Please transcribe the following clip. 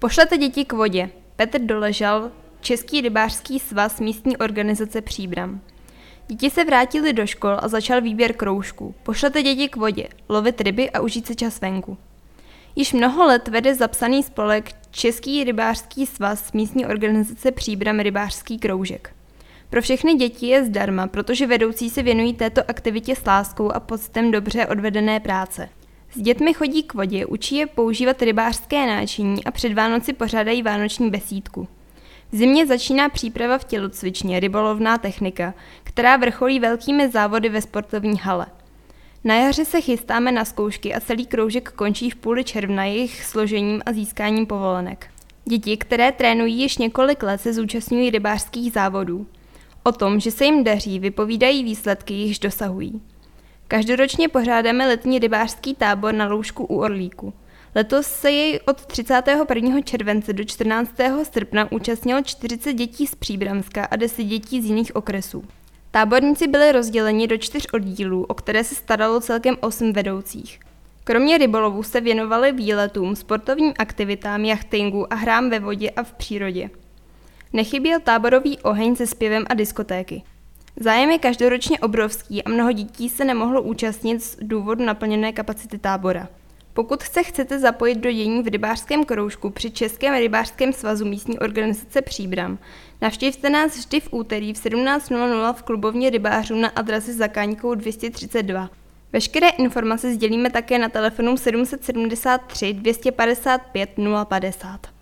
Pošlete děti k vodě. Petr Doležal, Český rybářský svaz místní organizace Příbram. Děti se vrátili do škol a začal výběr kroužků. Pošlete děti k vodě, lovit ryby a užít si čas venku. Již mnoho let vede zapsaný spolek Český rybářský svaz místní organizace Příbram rybářský kroužek. Pro všechny děti je zdarma, protože vedoucí se věnují této aktivitě s láskou a pocitem dobře odvedené práce. S dětmi chodí k vodě, učí je používat rybářské náčiní a před Vánoci pořádají vánoční besídku. V zimě začíná příprava v tělocvičně, rybolovná technika, která vrcholí velkými závody ve sportovní hale. Na jaře se chystáme na zkoušky a celý kroužek končí v půli června jejich složením a získáním povolenek. Děti, které trénují již několik let, se zúčastňují rybářských závodů. O tom, že se jim daří, vypovídají výsledky, již dosahují. Každoročně pořádáme letní rybářský tábor na loužku u Orlíku. Letos se jej od 31. července do 14. srpna účastnilo 40 dětí z Příbramska a 10 dětí z jiných okresů. Táborníci byli rozděleni do čtyř oddílů, o které se staralo celkem 8 vedoucích. Kromě rybolovu se věnovali výletům, sportovním aktivitám, jachtingu a hrám ve vodě a v přírodě. Nechyběl táborový oheň se zpěvem a diskotéky. Zájem je každoročně obrovský a mnoho dětí se nemohlo účastnit z důvodu naplněné kapacity tábora. Pokud se chcete zapojit do dění v rybářském kroužku při Českém rybářském svazu místní organizace Příbram, navštivte nás vždy v úterý v 17.00 v klubovně rybářů na adrese Zakáňkou 232. Veškeré informace sdělíme také na telefonu 773 255 050.